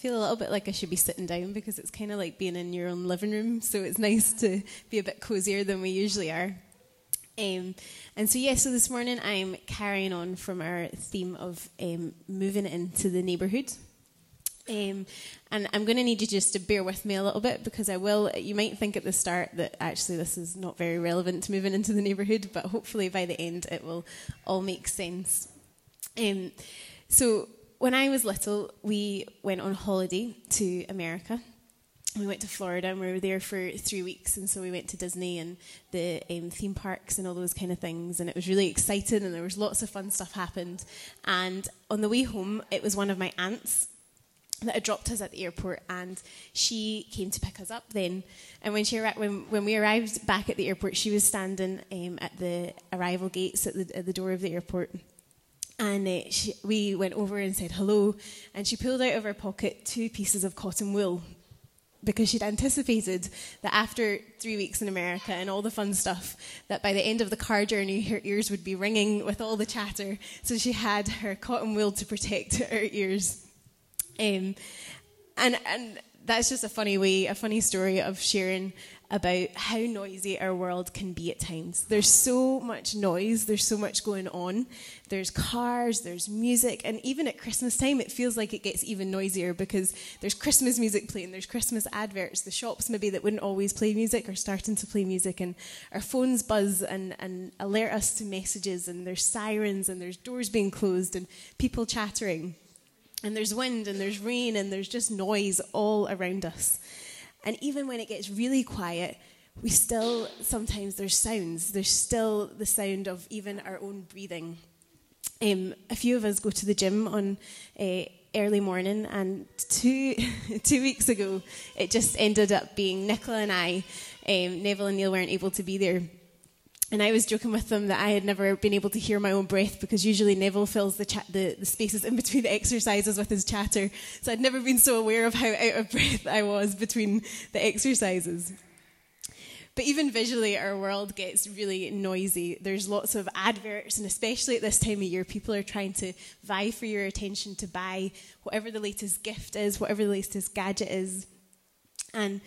feel a little bit like I should be sitting down because it's kind of like being in your own living room. So it's nice to be a bit cozier than we usually are. Um, and so, yeah, so this morning I'm carrying on from our theme of um, moving into the neighbourhood. Um, and I'm going to need you just to bear with me a little bit because I will. You might think at the start that actually this is not very relevant to moving into the neighbourhood, but hopefully by the end it will all make sense. Um, so, when I was little, we went on holiday to America. We went to Florida and we were there for three weeks. And so we went to Disney and the um, theme parks and all those kind of things. And it was really exciting and there was lots of fun stuff happened. And on the way home, it was one of my aunts that had dropped us at the airport, and she came to pick us up then. And when she when when we arrived back at the airport, she was standing um, at the arrival gates at the at the door of the airport, and uh, she, we went over and said hello, and she pulled out of her pocket two pieces of cotton wool because she'd anticipated that after three weeks in America and all the fun stuff, that by the end of the car journey, her ears would be ringing with all the chatter. So she had her cotton wool to protect her ears. Um, and, and that's just a funny way, a funny story of sharing about how noisy our world can be at times. There's so much noise, there's so much going on. There's cars, there's music, and even at Christmas time, it feels like it gets even noisier because there's Christmas music playing, there's Christmas adverts. The shops, maybe that wouldn't always play music, are starting to play music, and our phones buzz and, and alert us to messages, and there's sirens, and there's doors being closed, and people chattering. And there's wind, and there's rain, and there's just noise all around us. And even when it gets really quiet, we still, sometimes there's sounds. There's still the sound of even our own breathing. Um, a few of us go to the gym on uh, early morning, and two, two weeks ago, it just ended up being Nicola and I. Um, Neville and Neil weren't able to be there and I was joking with them that I had never been able to hear my own breath because usually Neville fills the, cha- the, the, spaces in between the exercises with his chatter. So I'd never been so aware of how out of breath I was between the exercises. But even visually, our world gets really noisy. There's lots of adverts, and especially at this time of year, people are trying to vie for your attention to buy whatever the latest gift is, whatever the latest gadget is. And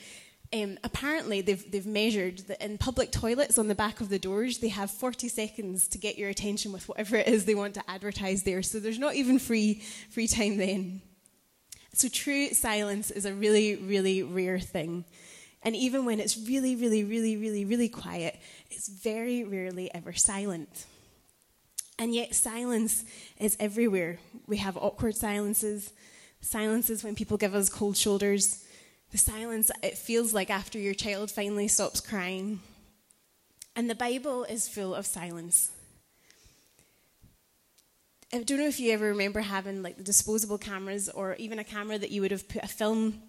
um, apparently they've, they've measured that in public toilets on the back of the doors, they have 40 seconds to get your attention with whatever it is they want to advertise there. So there's not even free, free time then. So true silence is a really, really rare thing. And even when it's really, really, really, really, really quiet, it's very rarely ever silent. And yet, silence is everywhere. We have awkward silences, silences when people give us cold shoulders, the silence it feels like after your child finally stops crying. And the Bible is full of silence. I don't know if you ever remember having like the disposable cameras or even a camera that you would have put a film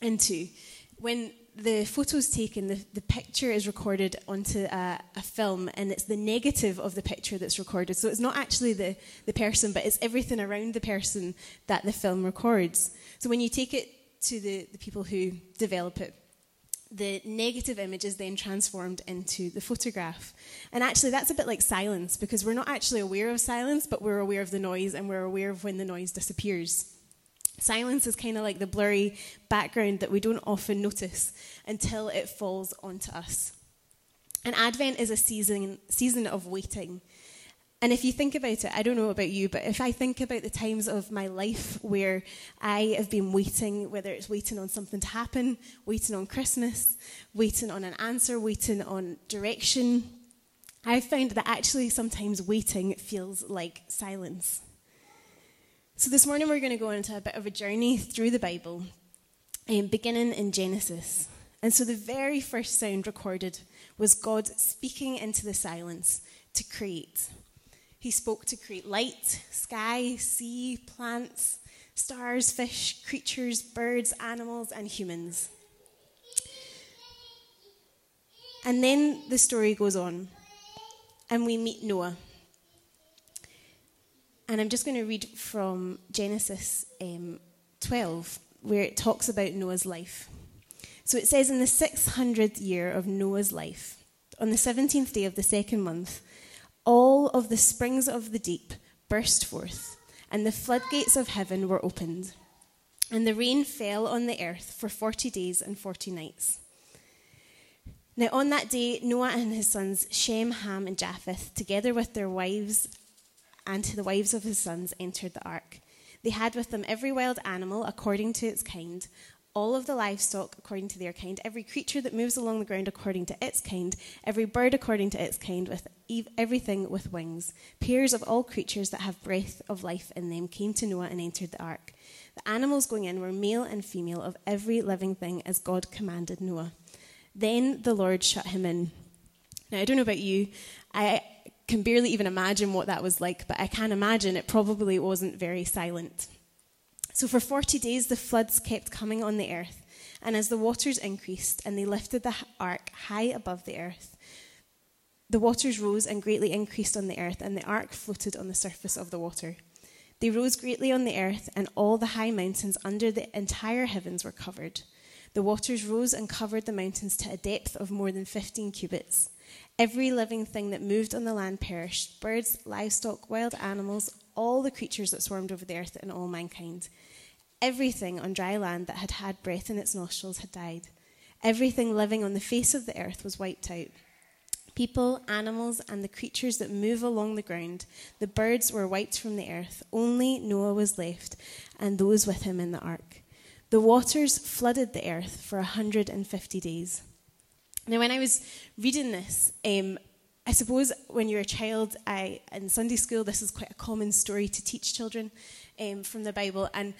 into. When the photo's taken, the, the picture is recorded onto a, a, film, and it's the negative of the picture that's recorded. So it's not actually the, the person, but it's everything around the person that the film records. So when you take it to the, the people who develop it. The negative image is then transformed into the photograph. And actually, that's a bit like silence because we're not actually aware of silence, but we're aware of the noise and we're aware of when the noise disappears. Silence is kind of like the blurry background that we don't often notice until it falls onto us. And Advent is a season, season of waiting. And if you think about it, I don't know about you, but if I think about the times of my life where I have been waiting, whether it's waiting on something to happen, waiting on Christmas, waiting on an answer, waiting on direction, I've found that actually sometimes waiting feels like silence. So this morning we're going to go into a bit of a journey through the Bible, um, beginning in Genesis. And so the very first sound recorded was God speaking into the silence to create. He spoke to create light, sky, sea, plants, stars, fish, creatures, birds, animals, and humans. And then the story goes on, and we meet Noah. And I'm just going to read from Genesis um, 12, where it talks about Noah's life. So it says, In the 600th year of Noah's life, on the 17th day of the second month, all of the springs of the deep burst forth, and the floodgates of heaven were opened. And the rain fell on the earth for 40 days and 40 nights. Now, on that day, Noah and his sons, Shem, Ham, and Japheth, together with their wives and to the wives of his sons, entered the ark. They had with them every wild animal according to its kind, all of the livestock according to their kind, every creature that moves along the ground according to its kind, every bird according to its kind, with everything with wings. Pairs of all creatures that have breath of life in them came to Noah and entered the ark. The animals going in were male and female of every living thing as God commanded Noah. Then the Lord shut him in. Now, I don't know about you, I can barely even imagine what that was like, but I can imagine it probably wasn't very silent. So for 40 days, the floods kept coming on the earth, and as the waters increased and they lifted the ark high above the earth, the waters rose and greatly increased on the earth, and the ark floated on the surface of the water. They rose greatly on the earth, and all the high mountains under the entire heavens were covered. The waters rose and covered the mountains to a depth of more than 15 cubits. Every living thing that moved on the land perished birds, livestock, wild animals, all the creatures that swarmed over the earth, and all mankind. Everything on dry land that had had breath in its nostrils had died. Everything living on the face of the earth was wiped out people, animals, and the creatures that move along the ground. The birds were wiped from the earth. Only Noah was left, and those with him in the ark. The waters flooded the earth for 150 days. Now, when I was reading this, um, I suppose when you're a child, I, in Sunday school, this is quite a common story to teach children um, from the Bible. And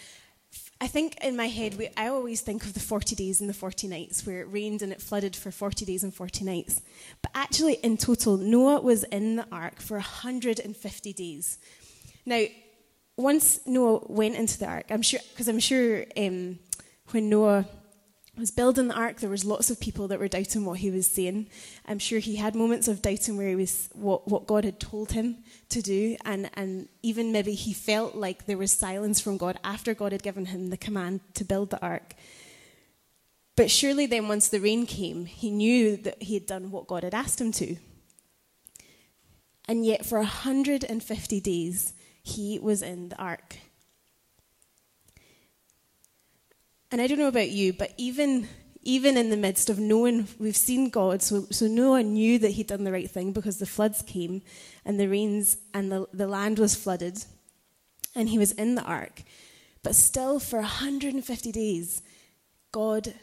I think in my head, we, I always think of the 40 days and the 40 nights where it rained and it flooded for 40 days and 40 nights. But actually, in total, Noah was in the ark for 150 days. Now, once Noah went into the ark, I'm sure, because I'm sure um, when Noah was building the ark, there was lots of people that were doubting what he was saying. I'm sure he had moments of doubting where he was what, what God had told him to do, and, and even maybe he felt like there was silence from God after God had given him the command to build the ark. But surely then, once the rain came, he knew that he had done what God had asked him to. And yet, for 150 days, he was in the ark. And I don't know about you, but even even in the midst of knowing we've seen God, so, so Noah knew that he'd done the right thing because the floods came and the rains and the, the land was flooded and he was in the ark. But still, for 150 days, God,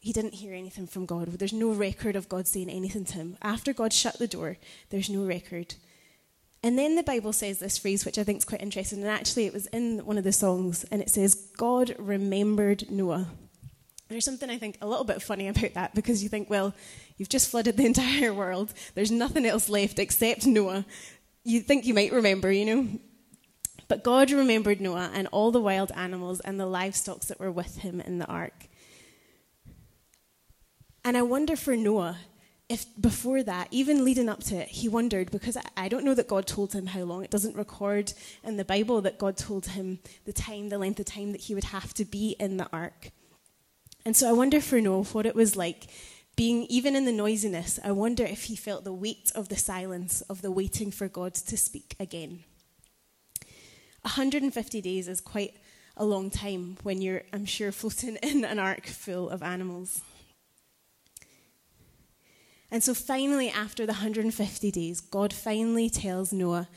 he didn't hear anything from God. There's no record of God saying anything to him. After God shut the door, there's no record. And then the Bible says this phrase, which I think is quite interesting, and actually it was in one of the songs, and it says, God remembered Noah. There's something I think a little bit funny about that because you think, well, you've just flooded the entire world. There's nothing else left except Noah. You think you might remember, you know? But God remembered Noah and all the wild animals and the livestock that were with him in the ark. And I wonder for Noah, if before that, even leading up to it, he wondered because I don't know that God told him how long. It doesn't record in the Bible that God told him the time, the length of time that he would have to be in the ark. And so I wonder for Noah what it was like being, even in the noisiness, I wonder if he felt the weight of the silence, of the waiting for God to speak again. 150 days is quite a long time when you're, I'm sure, floating in an ark full of animals. And so finally, after the 150 days, God finally tells Noah,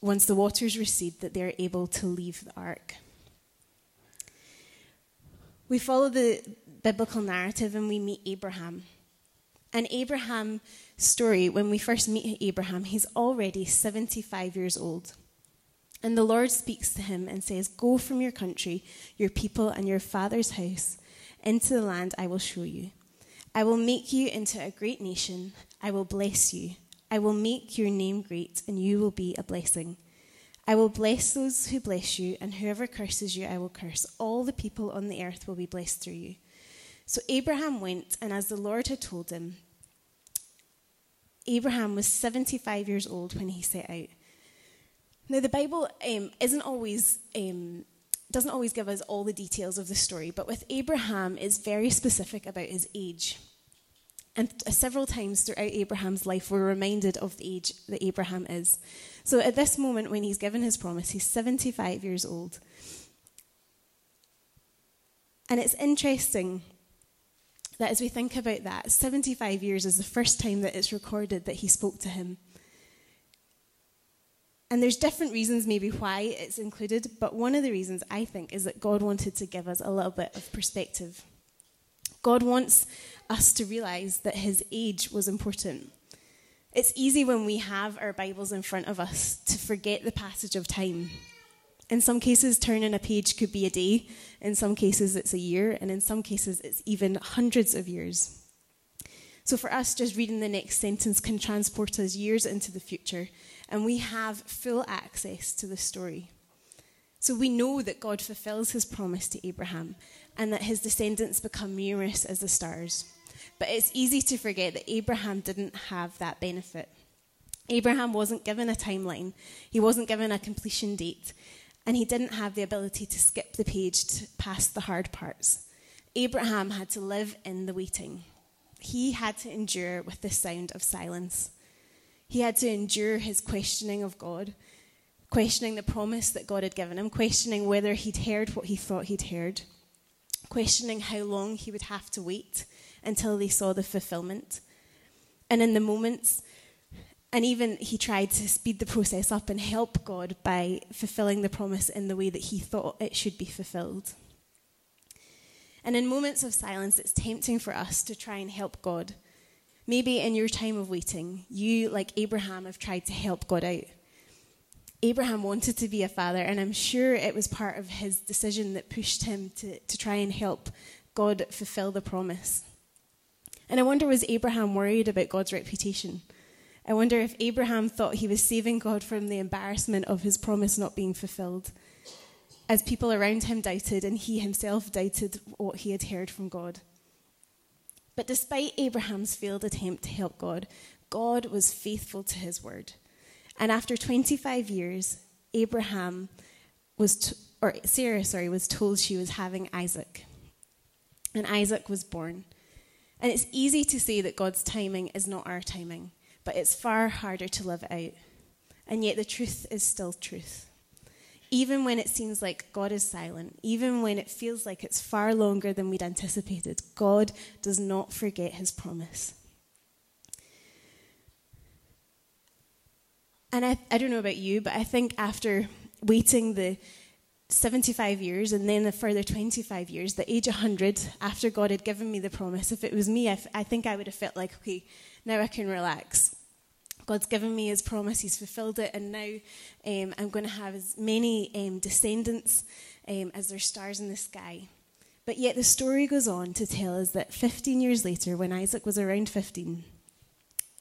once the waters recede, that they're able to leave the ark. We follow the biblical narrative and we meet Abraham. And Abraham's story, when we first meet Abraham, he's already 75 years old. And the Lord speaks to him and says, Go from your country, your people, and your father's house into the land I will show you. I will make you into a great nation. I will bless you. I will make your name great, and you will be a blessing. I will bless those who bless you, and whoever curses you, I will curse. All the people on the earth will be blessed through you. So Abraham went, and as the Lord had told him, Abraham was 75 years old when he set out. Now, the Bible um, isn't always um, doesn't always give us all the details of the story, but with Abraham, it's very specific about his age. And uh, several times throughout Abraham's life, we're reminded of the age that Abraham is. So at this moment, when he's given his promise, he's 75 years old. And it's interesting that as we think about that, 75 years is the first time that it's recorded that he spoke to him. And there's different reasons, maybe, why it's included, but one of the reasons I think is that God wanted to give us a little bit of perspective. God wants us to realize that his age was important. It's easy when we have our Bibles in front of us to forget the passage of time. In some cases, turning a page could be a day, in some cases, it's a year, and in some cases, it's even hundreds of years. So, for us, just reading the next sentence can transport us years into the future, and we have full access to the story. So, we know that God fulfills his promise to Abraham and that his descendants become numerous as the stars. But it's easy to forget that Abraham didn't have that benefit. Abraham wasn't given a timeline, he wasn't given a completion date, and he didn't have the ability to skip the page to past the hard parts. Abraham had to live in the waiting. He had to endure with the sound of silence. He had to endure his questioning of God, questioning the promise that God had given him, questioning whether he'd heard what he thought he'd heard, questioning how long he would have to wait until they saw the fulfillment. And in the moments, and even he tried to speed the process up and help God by fulfilling the promise in the way that he thought it should be fulfilled. And in moments of silence, it's tempting for us to try and help God. Maybe in your time of waiting, you, like Abraham, have tried to help God out. Abraham wanted to be a father, and I'm sure it was part of his decision that pushed him to, to try and help God fulfill the promise. And I wonder, was Abraham worried about God's reputation? I wonder if Abraham thought he was saving God from the embarrassment of his promise not being fulfilled, as people around him doubted and he himself doubted what he had heard from God. But despite Abraham's failed attempt to help God, God was faithful to his word. And after 25 years, Abraham was, t- or Sarah, sorry, was told she was having Isaac. And Isaac was born. And it's easy to say that God's timing is not our timing, but it's far harder to live out. And yet the truth is still truth. Even when it seems like God is silent, even when it feels like it's far longer than we'd anticipated, God does not forget his promise. And I, I don't know about you, but I think after waiting the 75 years and then a further 25 years, the age 100, after God had given me the promise, if it was me, I, f- I think I would have felt like, okay, now I can relax. God's given me his promise, he's fulfilled it, and now um, I'm going to have as many um, descendants um, as there's stars in the sky. But yet the story goes on to tell us that 15 years later, when Isaac was around 15,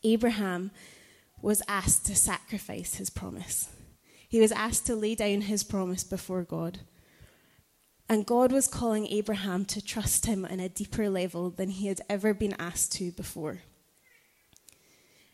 Abraham was asked to sacrifice his promise. He was asked to lay down his promise before God. And God was calling Abraham to trust him on a deeper level than he had ever been asked to before.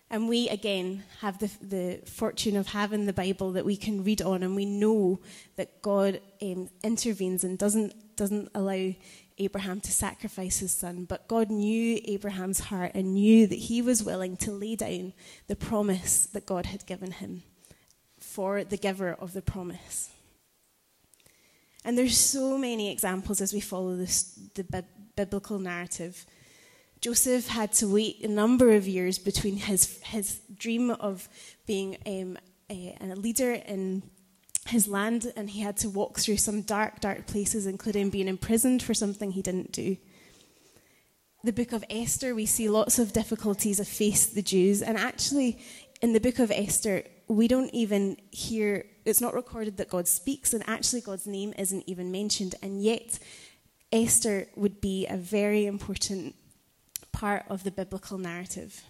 And we, again, have the, the fortune of having the Bible that we can read on, and we know that God um, intervenes and doesn't, doesn't allow Abraham to sacrifice his son. But God knew Abraham's heart and knew that he was willing to lay down the promise that God had given him for the giver of the promise. And there's so many examples as we follow this, the bi- biblical narrative. Joseph had to wait a number of years between his, his dream of being um, a, a leader in his land, and he had to walk through some dark, dark places, including being imprisoned for something he didn't do. The book of Esther, we see lots of difficulties face the Jews, and actually, in the book of Esther, we don't even hear, it's not recorded that God speaks, and actually God's name isn't even mentioned. And yet, Esther would be a very important part of the biblical narrative.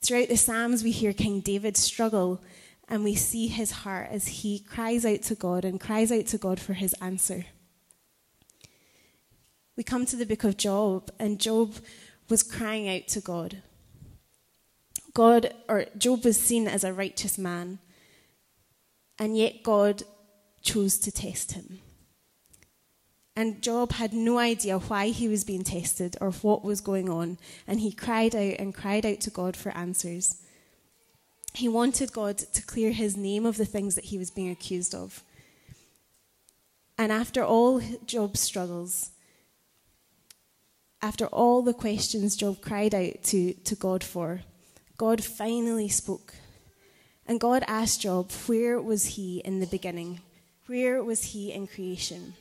Throughout the Psalms, we hear King David struggle, and we see his heart as he cries out to God and cries out to God for his answer. We come to the book of Job, and Job was crying out to God. God, or Job was seen as a righteous man, and yet God chose to test him. And Job had no idea why he was being tested or what was going on, and he cried out and cried out to God for answers. He wanted God to clear his name of the things that he was being accused of. And after all Job's struggles, after all the questions Job cried out to, to God for, God finally spoke. And God asked Job, where was he in the beginning? Where was he in creation?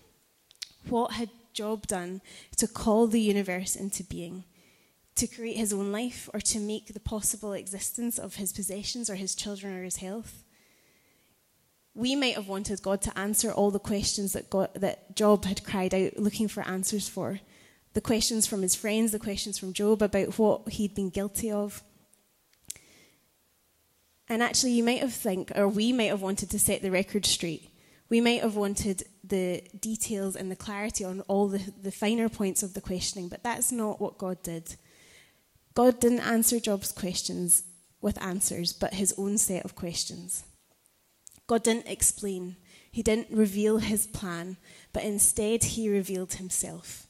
What had Job done to call the universe into being? To create his own life or to make the possible existence of his possessions or his children or his health? We might have wanted God to answer all the questions that, God, that Job had cried out looking for answers for the questions from his friends, the questions from Job about what he'd been guilty of. And actually, you might have think, or we might have wanted to set the record straight. We might have wanted the details and the clarity on all the, the finer points of the questioning, but that's not what God did. God didn't answer Job's questions with answers, but his own set of questions. God didn't explain, he didn't reveal his plan, but instead he revealed himself.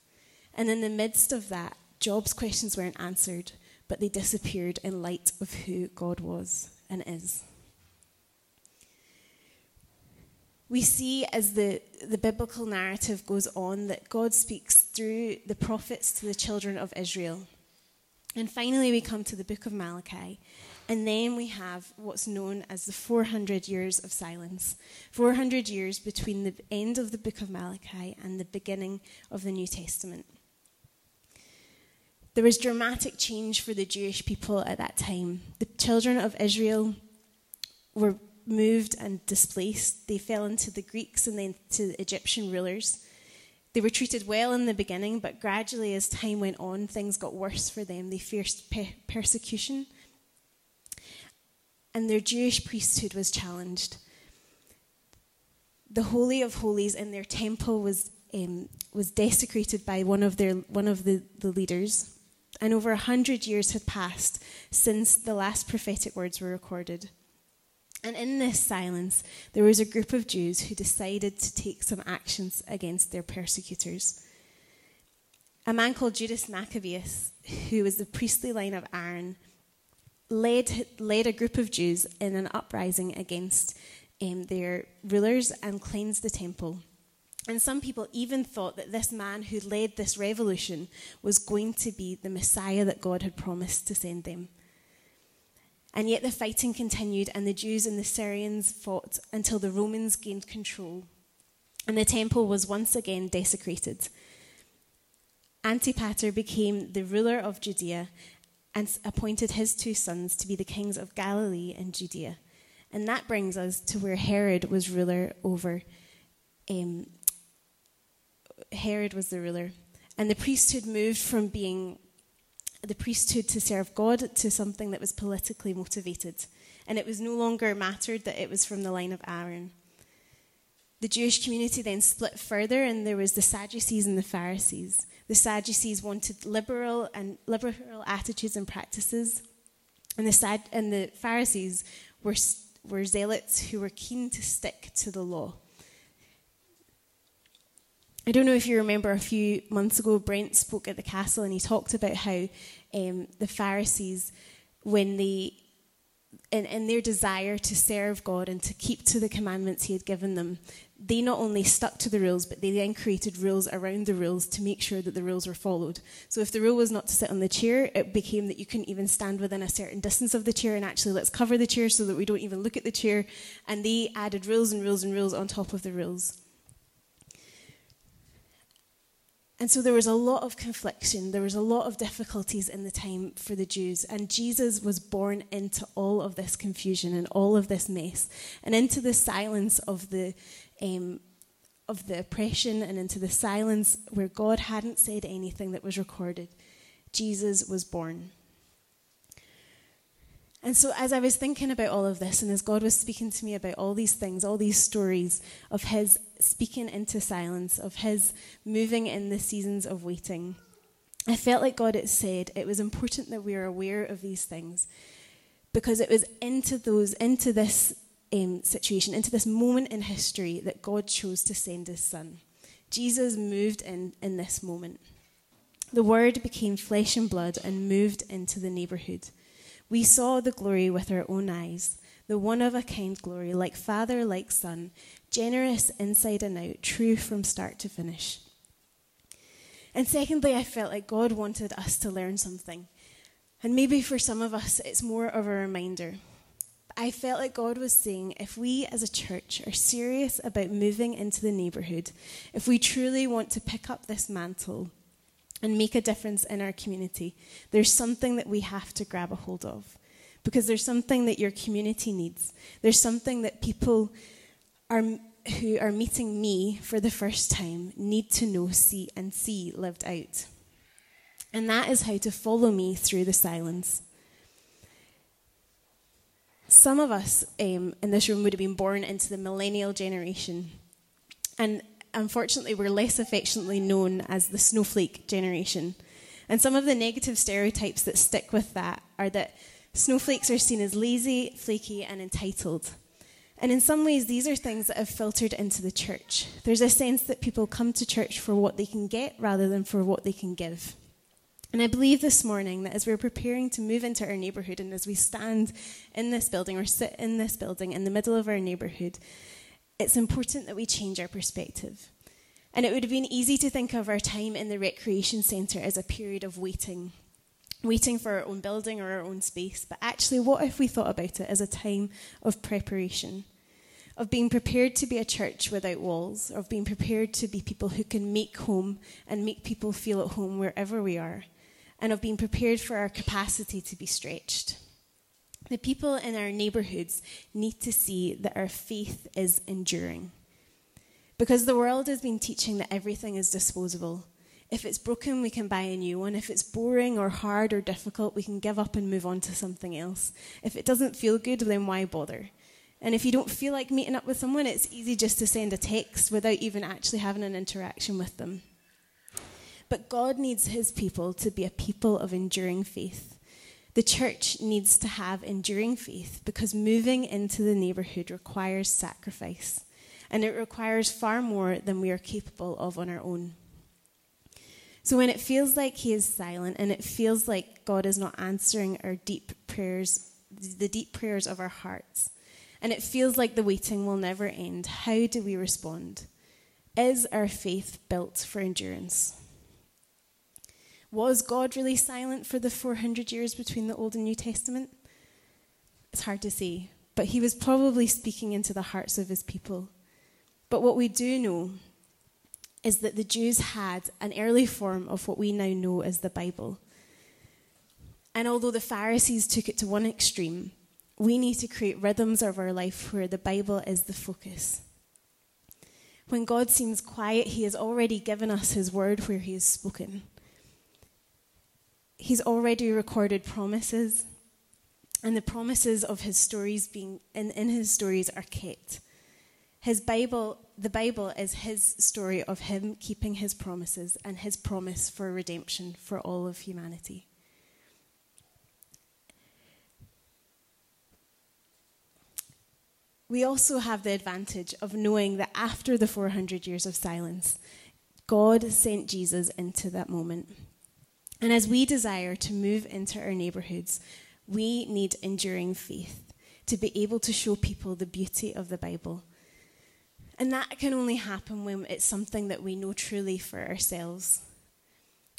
And in the midst of that, Job's questions weren't answered, but they disappeared in light of who God was and is. We see as the, the biblical narrative goes on that God speaks through the prophets to the children of Israel. And finally, we come to the book of Malachi. And then we have what's known as the 400 years of silence 400 years between the end of the book of Malachi and the beginning of the New Testament. There was dramatic change for the Jewish people at that time. The children of Israel were moved and displaced. They fell into the Greeks and then to the Egyptian rulers. They were treated well in the beginning, but gradually, as time went on, things got worse for them. They faced pe- persecution, and their Jewish priesthood was challenged. The Holy of Holies in their temple was, um, was desecrated by one of, their, one of the, the leaders and over a hundred years had passed since the last prophetic words were recorded. And in this silence, there was a group of Jews who decided to take some actions against their persecutors. A man called Judas Maccabeus, who was the priestly line of Aaron, led, led a group of Jews in an uprising against um, their rulers and cleansed the temple. And some people even thought that this man who led this revolution was going to be the Messiah that God had promised to send them. And yet the fighting continued, and the Jews and the Syrians fought until the Romans gained control, and the temple was once again desecrated. Antipater became the ruler of Judea and appointed his two sons to be the kings of Galilee and Judea. And that brings us to where Herod was ruler over um, Herod was the ruler. And the priesthood moved from being the priesthood to serve God to something that was politically motivated. And it was no longer mattered that it was from the line of Aaron. The Jewish community then split further, and there was the Sadducees and the Pharisees. The Sadducees wanted liberal and liberal attitudes and practices, and the, Sad, and the Pharisees were, were zealots who were keen to stick to the law. I don't know if you remember a few months ago, Brent spoke at the castle and he talked about how um, the Pharisees, when they, in, in their desire to serve God and to keep to the commandments he had given them, they not only stuck to the rules, but they then created rules around the rules to make sure that the rules were followed. So if the rule was not to sit on the chair, it became that you couldn't even stand within a certain distance of the chair and actually let's cover the chair so that we don't even look at the chair. And they added rules and rules and rules on top of the rules. And so there was a lot of confliction, there was a lot of difficulties in the time for the Jews. And Jesus was born into all of this confusion and all of this mess, and into the silence of the, um, of the oppression, and into the silence where God hadn't said anything that was recorded. Jesus was born. And so, as I was thinking about all of this, and as God was speaking to me about all these things, all these stories of His speaking into silence, of His moving in the seasons of waiting, I felt like God had said it was important that we are aware of these things because it was into those, into this um, situation, into this moment in history that God chose to send His Son. Jesus moved in in this moment. The Word became flesh and blood and moved into the neighborhood. We saw the glory with our own eyes the one of a kind glory, like Father, like Son, generous inside and out, true from start to finish. And secondly, I felt like God wanted us to learn something. And maybe for some of us, it's more of a reminder. I felt like God was saying if we as a church are serious about moving into the neighbourhood, if we truly want to pick up this mantle and make a difference in our community, there's something that we have to grab a hold of. Because there's something that your community needs. There's something that people are, who are meeting me for the first time need to know, see, and see lived out. And that is how to follow me through the silence. Some of us um, in this room would have been born into the millennial generation. And unfortunately, we're less affectionately known as the snowflake generation. And some of the negative stereotypes that stick with that are that snowflakes are seen as lazy, flaky, and entitled. And in some ways, these are things that have filtered into the church. There's a sense that people come to church for what they can get rather than for what they can give. And I believe this morning that as we're preparing to move into our neighbourhood and as we stand in this building or sit in this building in the middle of our neighbourhood, it's important that we change our perspective. And it would have been easy to think of our time in the recreation centre as a period of waiting, waiting for our own building or our own space. But actually, what if we thought about it as a time of preparation? Of being prepared to be a church without walls, of being prepared to be people who can make home and make people feel at home wherever we are and of being prepared for our capacity to be stretched. The people in our neighbourhoods need to see that our faith is enduring. Because the world has been teaching that everything is disposable. If it's broken, we can buy a new one. If it's boring or hard or difficult, we can give up and move on to something else. If it doesn't feel good, then why bother? And if you don't feel like meeting up with someone, it's easy just to send a text without even actually having an interaction with them. But God needs his people to be a people of enduring faith. The church needs to have enduring faith because moving into the neighbourhood requires sacrifice, and it requires far more than we are capable of on our own. So when it feels like He is silent and it feels like God is not answering our deep prayers, the deep prayers of our hearts, and it feels like the waiting will never end, how do we respond? Is our faith built for endurance? Was God really silent for the 400 years between the Old and New Testament? It's hard to say, but he was probably speaking into the hearts of his people. But what we do know is that the Jews had an early form of what we now know as the Bible. And although the Pharisees took it to one extreme, we need to create rhythms of our life where the Bible is the focus. When God seems quiet, He has already given us His word where He has spoken. He's already recorded promises, and the promises of his stories being in, in his stories are kept. His Bible, the Bible is his story of him keeping his promises and his promise for redemption for all of humanity. We also have the advantage of knowing that after the 400 years of silence, God sent Jesus into that moment. And as we desire to move into our neighborhoods, we need enduring faith to be able to show people the beauty of the Bible. And that can only happen when it's something that we know truly for ourselves.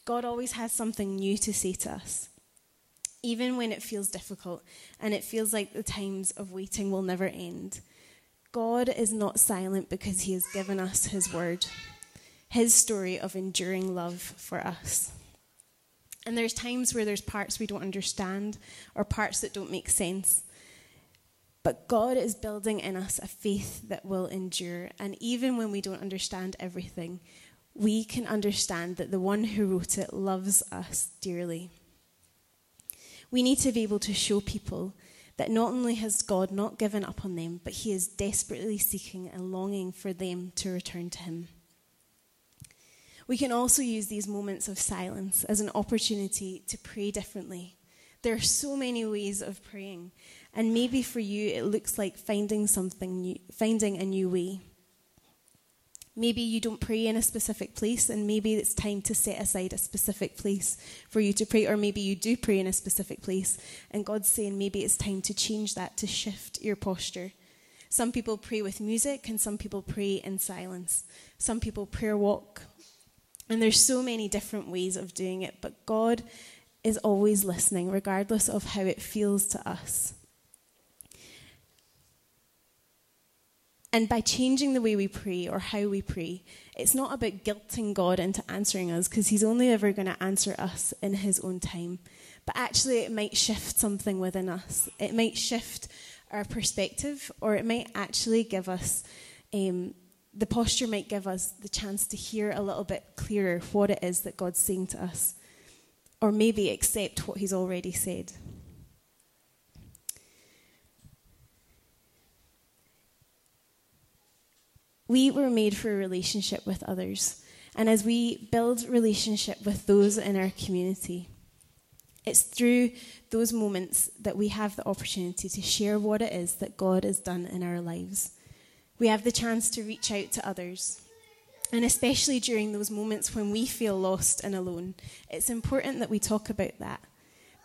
God always has something new to say to us, even when it feels difficult and it feels like the times of waiting will never end. God is not silent because he has given us his word, his story of enduring love for us. And there's times where there's parts we don't understand or parts that don't make sense. But God is building in us a faith that will endure. And even when we don't understand everything, we can understand that the one who wrote it loves us dearly. We need to be able to show people that not only has God not given up on them, but He is desperately seeking and longing for them to return to Him. We can also use these moments of silence as an opportunity to pray differently. There are so many ways of praying, and maybe for you it looks like finding something new, finding a new way. Maybe you don't pray in a specific place, and maybe it's time to set aside a specific place for you to pray, or maybe you do pray in a specific place, and God's saying maybe it's time to change that, to shift your posture. Some people pray with music, and some people pray in silence. Some people prayer walk. And there's so many different ways of doing it, but God is always listening, regardless of how it feels to us. And by changing the way we pray or how we pray, it's not about guilting God into answering us because He's only ever going to answer us in His own time. But actually, it might shift something within us. It might shift our perspective, or it might actually give us um, the posture, might give us the chance to hear a little bit clearer what it is that God's saying to us, or maybe accept what He's already said. We were made for a relationship with others. And as we build relationship with those in our community, it's through those moments that we have the opportunity to share what it is that God has done in our lives. We have the chance to reach out to others. And especially during those moments when we feel lost and alone, it's important that we talk about that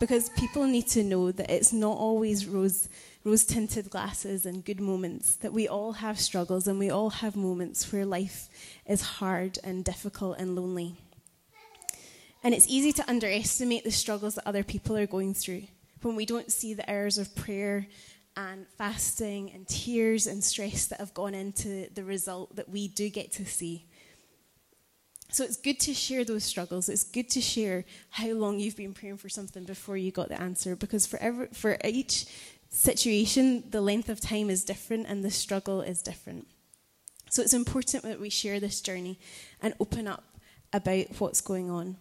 because people need to know that it's not always rose rose tinted glasses and good moments, that we all have struggles and we all have moments where life is hard and difficult and lonely. And it's easy to underestimate the struggles that other people are going through when we don't see the hours of prayer and fasting and tears and stress that have gone into the result that we do get to see. So it's good to share those struggles. It's good to share how long you've been praying for something before you got the answer because for, every, for each situation, the length of time is different and the struggle is different. So it's important that we share this journey and open up about what's going on.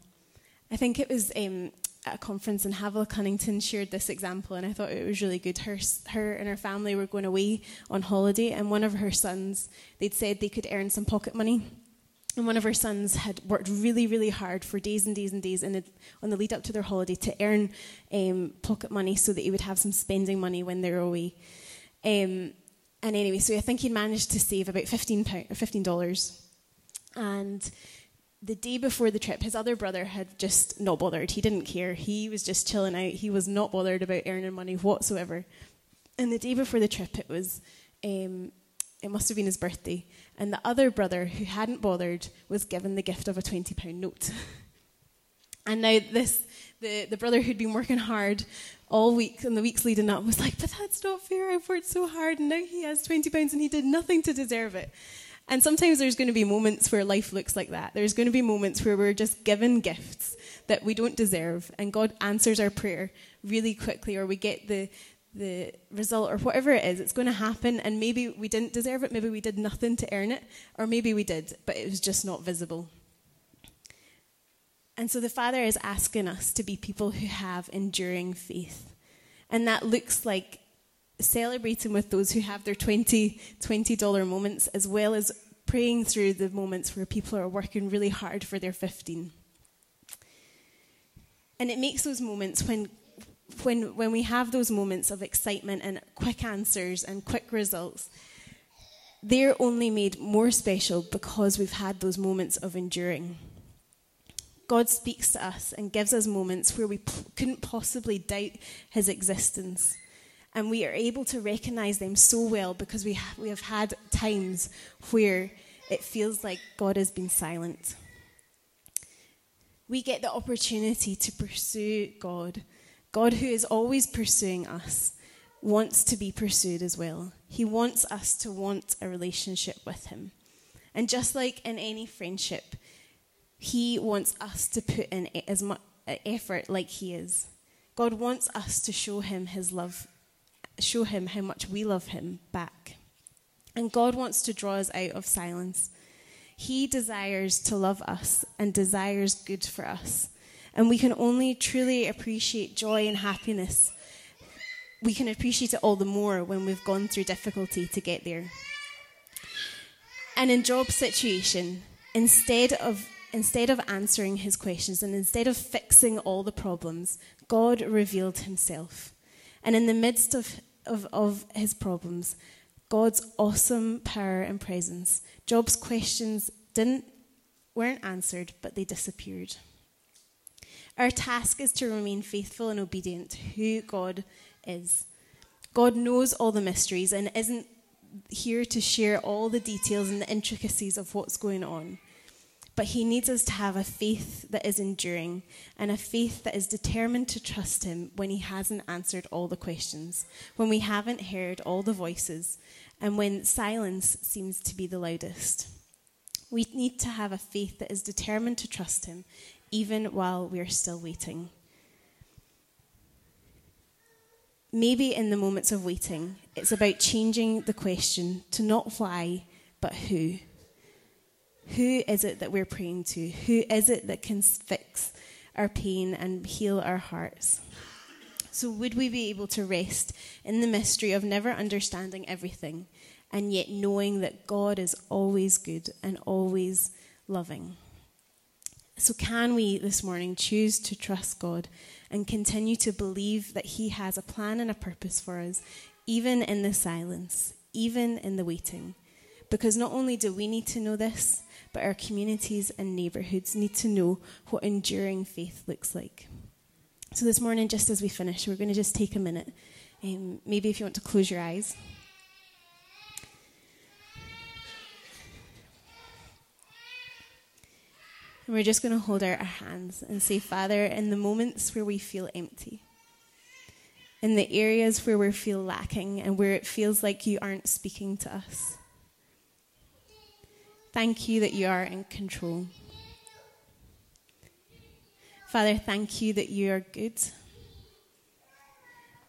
I think it was um, at a conference in Havilah Cunnington shared this example, and I thought it was really good. Her, her and her family were going away on holiday, and one of her sons, they'd said they could earn some pocket money and one of her sons had worked really, really hard for days and days and days the, on the lead up to their holiday to earn um, pocket money so that he would have some spending money when they were away. Um, and anyway, so I think he'd managed to save about fifteen pound or fifteen dollars. And the day before the trip, his other brother had just not bothered. He didn't care. He was just chilling out. He was not bothered about earning money whatsoever. And the day before the trip, it was um, it must have been his birthday, and the other brother, who hadn't bothered, was given the gift of a £20 note. and now this, the, the brother who'd been working hard all week and the weeks leading up was like, but that's not fair. I've worked so hard and now he has £20 and he did nothing to deserve it. And sometimes there's going to be moments where life looks like that. There's going to be moments where we're just given gifts that we don't deserve and God answers our prayer really quickly or we get the, the result or whatever it is, it's going to happen. And maybe we didn't deserve it, maybe we did nothing to earn it, or maybe we did, but it was just not visible. And so the Father is asking us to be people who have enduring faith. And that looks like celebrating with those who have their 20 $20 moments, as well as praying through the moments where people are working really hard for their 15. And it makes those moments when when, when we have those moments of excitement and quick answers and quick results, they're only made more special because we've had those moments of enduring. God speaks to us and gives us moments where we p- couldn't possibly doubt his existence. And we are able to recognize them so well because we, ha- we have had times where it feels like God has been silent. We get the opportunity to pursue God God, who is always pursuing us, wants to be pursued as well. He wants us to want a relationship with Him. And just like in any friendship, He wants us to put in as much effort like He is. God wants us to show Him His love, show Him how much we love Him back. And God wants to draw us out of silence. He desires to love us and desires good for us. And we can only truly appreciate joy and happiness. We can appreciate it all the more when we've gone through difficulty to get there. And in Job's situation, instead of instead of answering his questions and instead of fixing all the problems, God revealed himself. And in the midst of, of, of his problems, God's awesome power and presence. Job's questions didn't weren't answered, but they disappeared. Our task is to remain faithful and obedient to who God is. God knows all the mysteries and isn't here to share all the details and the intricacies of what's going on. But He needs us to have a faith that is enduring and a faith that is determined to trust Him when He hasn't answered all the questions, when we haven't heard all the voices, and when silence seems to be the loudest. We need to have a faith that is determined to trust Him, even while we're still waiting. Maybe in the moments of waiting, it's about changing the question to not why, but who. Who is it that we're praying to? Who is it that can fix our pain and heal our hearts? So, would we be able to rest in the mystery of never understanding everything and yet knowing that God is always good and always loving? So, can we this morning choose to trust God and continue to believe that He has a plan and a purpose for us, even in the silence, even in the waiting? Because not only do we need to know this, but our communities and neighbourhoods need to know what enduring faith looks like. So, this morning, just as we finish, we're going to just take a minute. Um, maybe if you want to close your eyes. And we're just going to hold out our hands and say, Father, in the moments where we feel empty, in the areas where we feel lacking and where it feels like you aren't speaking to us, thank you that you are in control. Father, thank you that you are good.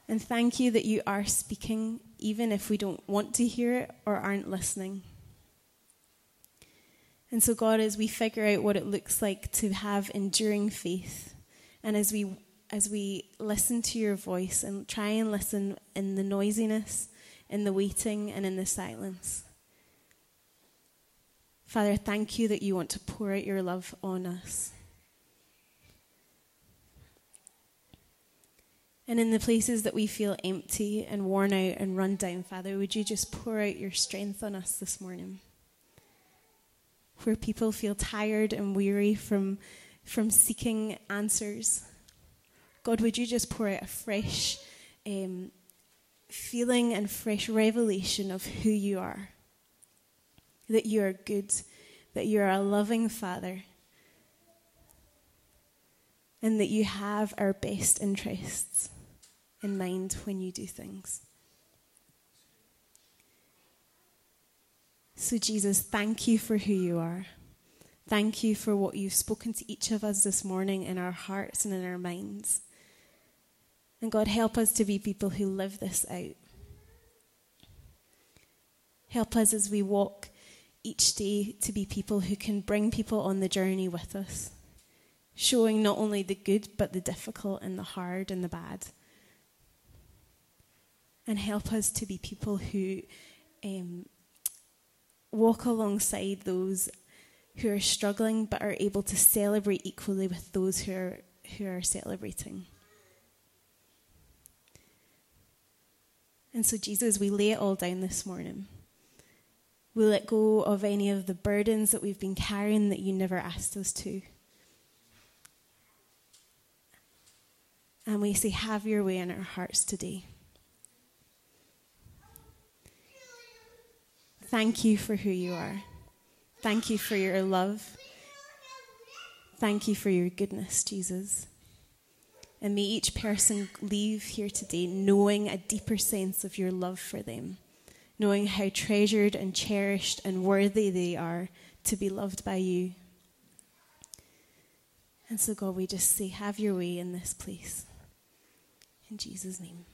And thank you that you are speaking, even if we don't want to hear it or aren't listening. And so, God, as we figure out what it looks like to have enduring faith, and as we as we listen to your voice and try and listen in the noisiness, in the waiting, and in the silence. Father, thank you that you want to pour out your love on us. And in the places that we feel empty and worn out and run down, Father, would you just pour out your strength on us this morning? where people feel tired and weary from, from seeking answers. God, would you just pour out a fresh um, feeling and fresh revelation of who you are? That you are good, that you are a loving Father, and that you have our best interests in mind when you do things. So, Jesus, thank you for who you are. Thank you for what you've spoken to each of us this morning in our hearts and in our minds. And God, help us to be people who live this out. Help us as we walk each day to be people who can bring people on the journey with us, showing not only the good, but the difficult and the hard and the bad. And help us to be people who um, walk alongside those who are struggling but are able to celebrate equally with those who are, who are celebrating. And so, Jesus, we lay it all down this morning. We let go of any of the burdens that we've been carrying that you never asked us to. And we say, Have your way in our hearts today. Thank you for who you are. Thank you for your love. Thank you for your goodness, Jesus. And may each person leave here today knowing a deeper sense of your love for them, knowing how treasured and cherished and worthy they are to be loved by you. And so, God, we just say, have your way in this place. In Jesus' name.